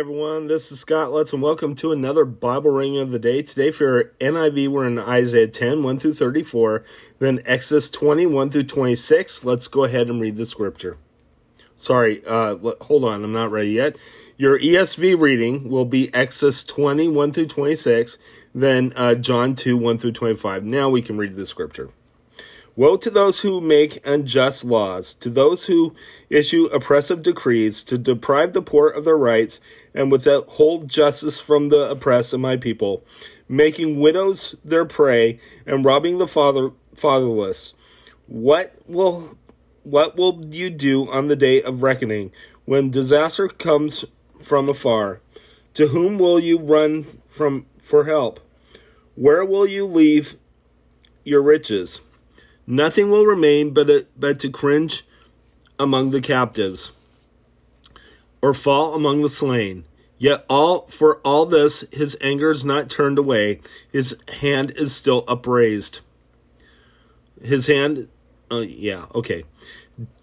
everyone. This is Scott Lutz, and welcome to another Bible reading of the day. Today, for NIV, we're in Isaiah 10, 1 through 34, then Exodus 20, 1 through 26. Let's go ahead and read the scripture. Sorry, uh, hold on, I'm not ready yet. Your ESV reading will be Exodus 20, 1 through 26, then uh, John 2, 1 through 25. Now we can read the scripture. Woe to those who make unjust laws, to those who issue oppressive decrees, to deprive the poor of their rights, and withhold justice from the oppressed of my people, making widows their prey, and robbing the father, fatherless. What will what will you do on the day of reckoning, when disaster comes from afar? To whom will you run from for help? Where will you leave your riches? Nothing will remain but, a, but to cringe among the captives or fall among the slain. Yet all for all this his anger is not turned away, his hand is still upraised. His hand uh, yeah, okay.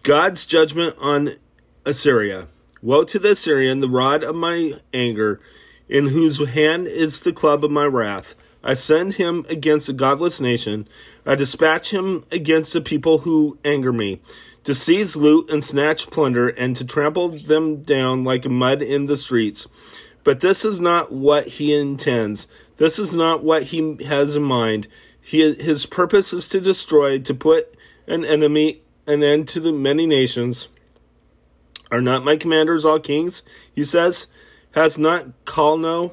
God's judgment on Assyria. Woe to the Assyrian, the rod of my anger, in whose hand is the club of my wrath. I send him against a godless nation. I dispatch him against the people who anger me, to seize loot and snatch plunder, and to trample them down like mud in the streets. But this is not what he intends. This is not what he has in mind. He, his purpose is to destroy, to put an enemy, an end to the many nations. Are not my commanders all kings? He says. Has not Calno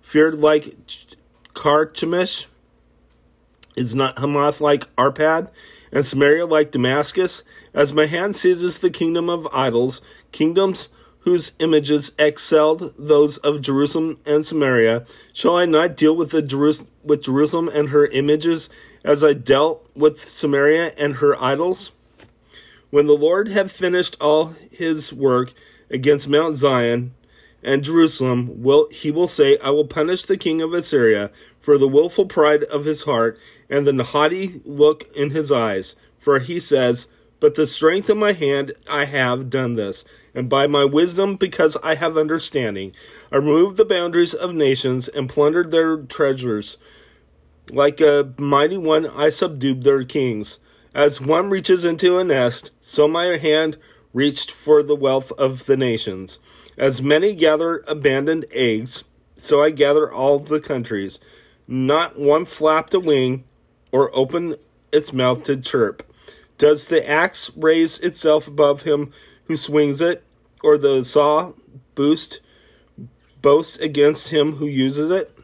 feared like Carchemish? Is not Hamath like Arpad, and Samaria like Damascus? As my hand seizes the kingdom of idols, kingdoms whose images excelled those of Jerusalem and Samaria, shall I not deal with the Jerus- with Jerusalem and her images as I dealt with Samaria and her idols? When the Lord had finished all his work against Mount Zion, and Jerusalem will he will say, I will punish the king of Assyria for the wilful pride of his heart and the haughty look in his eyes. For he says, But the strength of my hand I have done this, and by my wisdom, because I have understanding, I removed the boundaries of nations and plundered their treasures. Like a mighty one, I subdued their kings. As one reaches into a nest, so my hand reached for the wealth of the nations. As many gather abandoned eggs, so I gather all the countries. Not one flapped a wing or opened its mouth to chirp. Does the axe raise itself above him who swings it, or the saw boost boast against him who uses it?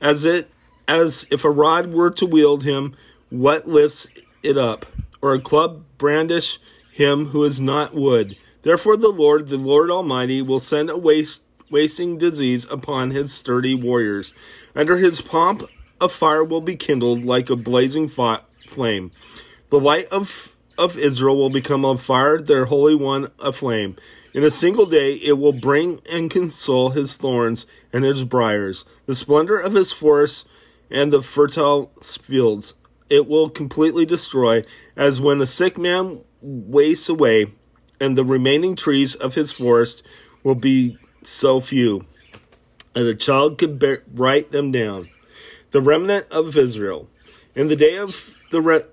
As it as if a rod were to wield him, what lifts it up, or a club brandish him who is not wood? Therefore, the Lord, the Lord Almighty, will send a waste, wasting disease upon his sturdy warriors. Under his pomp, a fire will be kindled like a blazing flame. The light of, of Israel will become a fire, their Holy One a flame. In a single day, it will bring and console his thorns and his briars, the splendor of his forests and the fertile fields. It will completely destroy, as when a sick man wastes away and the remaining trees of his forest will be so few, that a child could bear, write them down. The remnant of Israel. In the day of the re-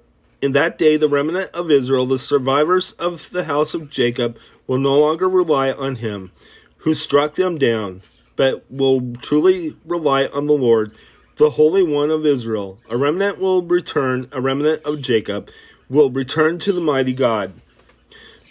in that day, the remnant of Israel, the survivors of the house of Jacob, will no longer rely on him who struck them down, but will truly rely on the Lord, the Holy One of Israel. A remnant will return, a remnant of Jacob will return to the mighty God.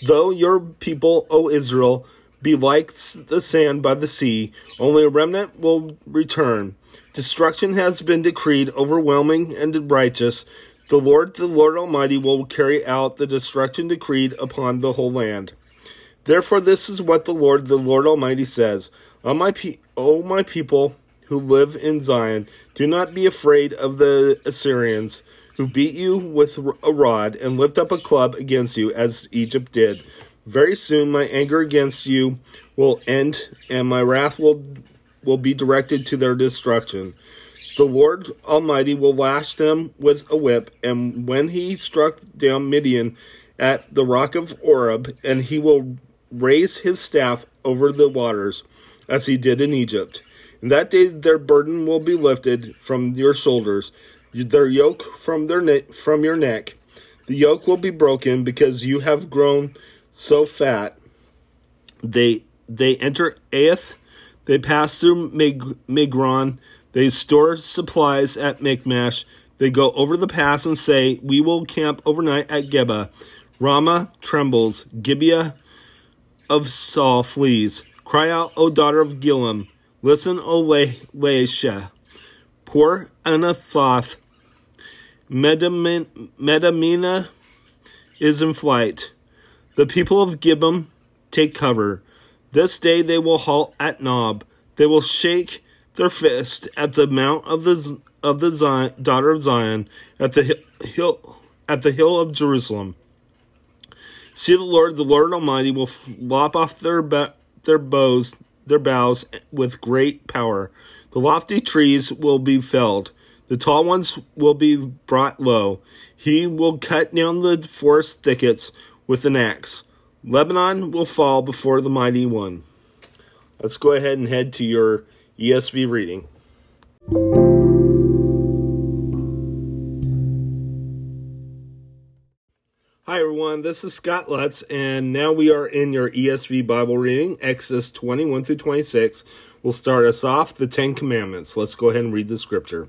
Though your people, O Israel, be like the sand by the sea, only a remnant will return. Destruction has been decreed, overwhelming and righteous. The Lord, the Lord Almighty, will carry out the destruction decreed upon the whole land. Therefore, this is what the Lord, the Lord Almighty says: O my, pe- o my people who live in Zion, do not be afraid of the Assyrians who beat you with a rod and lift up a club against you, as Egypt did. Very soon my anger against you will end, and my wrath will, will be directed to their destruction. The Lord Almighty will lash them with a whip, and when he struck down Midian at the rock of Oreb, and he will raise his staff over the waters. as he did in Egypt. In that day their burden will be lifted from your shoulders, their yoke from their ne- from your neck. The yoke will be broken because you have grown so fat. They they enter Aiath, they pass through Mig- Migron, they store supplies at Michmash. They go over the pass and say, "We will camp overnight at Geba." Ramah trembles, Gibeah of Saul flees. Cry out, O daughter of Gallim! Listen, O Laishah. Poor Anathoth. Medamina is in flight. The people of Gibeon take cover. This day they will halt at Nob. They will shake their fist at the mount of the of the Zion, daughter of Zion, at the hill at the hill of Jerusalem. See the Lord, the Lord Almighty, will lop off their their bows, their boughs with great power. The lofty trees will be felled. The tall ones will be brought low. He will cut down the forest thickets with an axe. Lebanon will fall before the mighty one. Let's go ahead and head to your ESV reading. Hi, everyone. This is Scott Lutz, and now we are in your ESV Bible reading, Exodus 21 through 26. We'll start us off the Ten Commandments. Let's go ahead and read the scripture.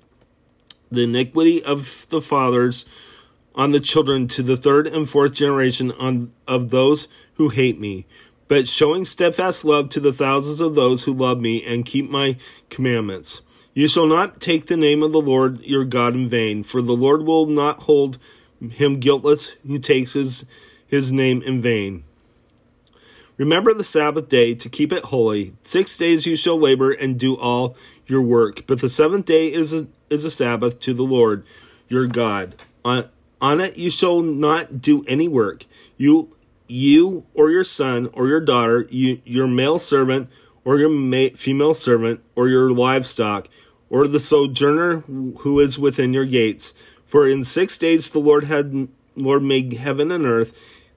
the iniquity of the fathers on the children to the third and fourth generation on, of those who hate me, but showing steadfast love to the thousands of those who love me and keep my commandments. You shall not take the name of the Lord your God in vain, for the Lord will not hold him guiltless who takes his, his name in vain. Remember the Sabbath day to keep it holy. Six days you shall labor and do all your work, but the seventh day is a, is a Sabbath to the Lord your God. On, on it you shall not do any work. You you or your son or your daughter, you, your male servant or your ma- female servant or your livestock or the sojourner who is within your gates for in six days the Lord had Lord made heaven and earth,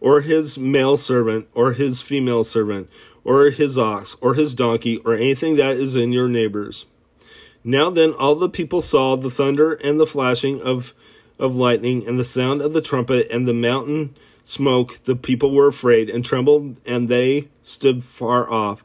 or his male servant, or his female servant, or his ox, or his donkey, or anything that is in your neighbor's. Now then, all the people saw the thunder and the flashing of, of lightning, and the sound of the trumpet, and the mountain smoke. The people were afraid and trembled, and they stood far off,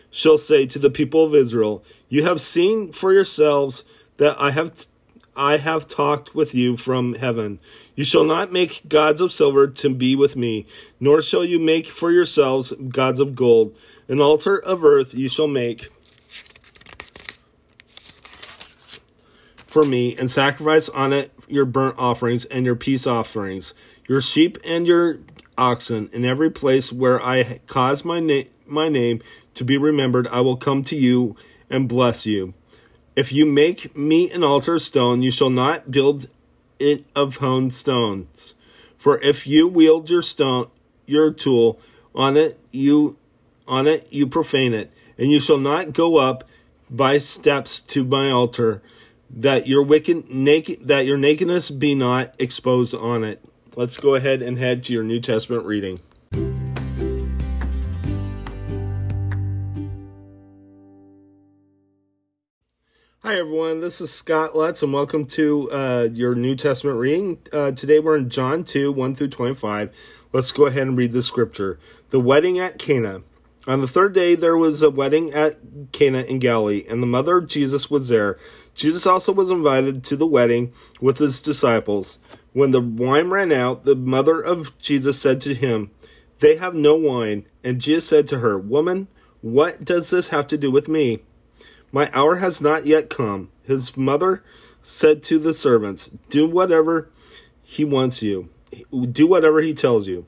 shall say to the people of Israel, You have seen for yourselves that I have I have talked with you from heaven. You shall not make gods of silver to be with me, nor shall you make for yourselves gods of gold. An altar of earth you shall make for me, and sacrifice on it your burnt offerings and your peace offerings, your sheep and your oxen. In every place where I cause my, na- my name to be remembered, I will come to you and bless you. If you make me an altar of stone, you shall not build it of hewn stones. For if you wield your stone, your tool on it, you on it you profane it, and you shall not go up by steps to my altar, that your wicked naked that your nakedness be not exposed on it. Let's go ahead and head to your New Testament reading. Hi, everyone. This is Scott Lutz, and welcome to uh, your New Testament reading. Uh, today we're in John 2 1 through 25. Let's go ahead and read the scripture. The wedding at Cana. On the third day, there was a wedding at Cana in Galilee, and the mother of Jesus was there. Jesus also was invited to the wedding with his disciples. When the wine ran out, the mother of Jesus said to him, They have no wine. And Jesus said to her, Woman, what does this have to do with me? My hour has not yet come. His mother said to the servants, Do whatever he wants you. Do whatever he tells you.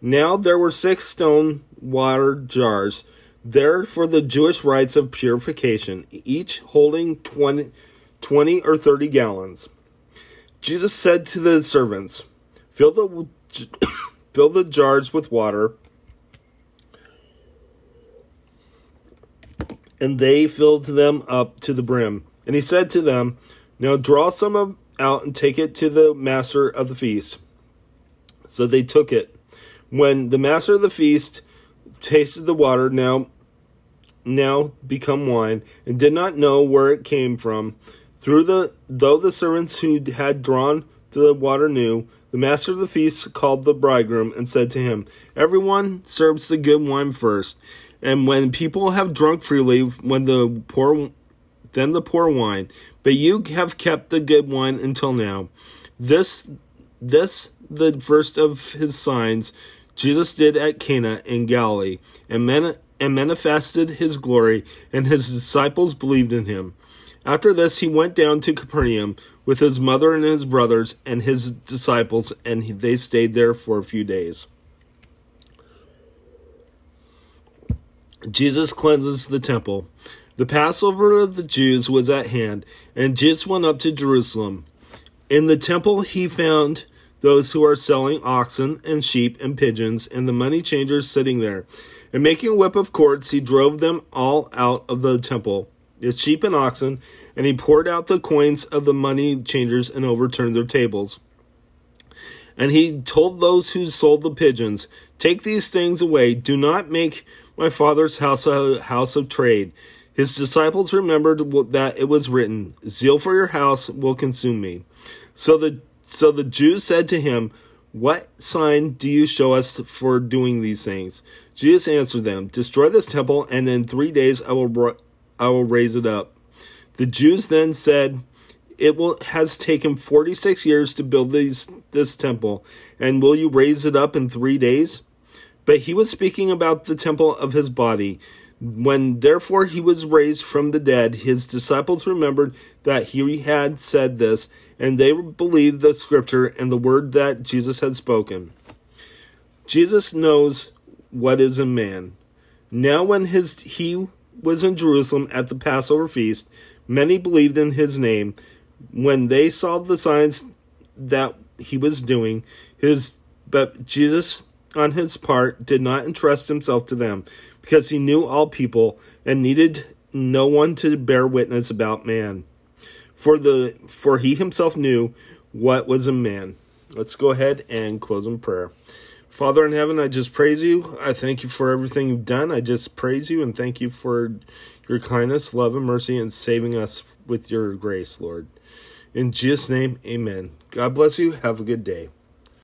Now there were six stone water jars there for the Jewish rites of purification, each holding 20, 20 or 30 gallons. Jesus said to the servants, Fill the, fill the jars with water and they filled them up to the brim. And he said to them, Now draw some of, out and take it to the master of the feast. So they took it. When the master of the feast tasted the water, now now become wine, and did not know where it came from, through the though the servants who had drawn to the water knew, the master of the feast called the bridegroom and said to him, Everyone serves the good wine first and when people have drunk freely, when the poor, then the poor wine, but you have kept the good wine until now. This, this, the first of his signs, Jesus did at Cana in Galilee, and, man, and manifested his glory, and his disciples believed in him. After this, he went down to Capernaum with his mother and his brothers and his disciples, and they stayed there for a few days. Jesus cleanses the temple. The Passover of the Jews was at hand, and Jesus went up to Jerusalem. In the temple he found those who are selling oxen and sheep and pigeons, and the money changers sitting there. And making a whip of cords, he drove them all out of the temple, the sheep and oxen, and he poured out the coins of the money changers and overturned their tables. And he told those who sold the pigeons, Take these things away. Do not make my father's house a house of trade. His disciples remembered that it was written, Zeal for your house will consume me. So the, so the Jews said to him, What sign do you show us for doing these things? Jesus answered them, Destroy this temple, and in three days I will, I will raise it up. The Jews then said, It will, has taken 46 years to build these, this temple, and will you raise it up in three days? But he was speaking about the temple of his body. When therefore he was raised from the dead, his disciples remembered that he had said this, and they believed the scripture and the word that Jesus had spoken. Jesus knows what is a man. Now, when his he was in Jerusalem at the Passover feast, many believed in his name. When they saw the signs that he was doing, his but Jesus on his part, did not entrust himself to them, because he knew all people and needed no one to bear witness about man. For the for he himself knew what was a man. Let's go ahead and close in prayer. Father in heaven, I just praise you. I thank you for everything you've done. I just praise you and thank you for your kindness, love, and mercy, and saving us with your grace, Lord. In Jesus' name, amen. God bless you. Have a good day.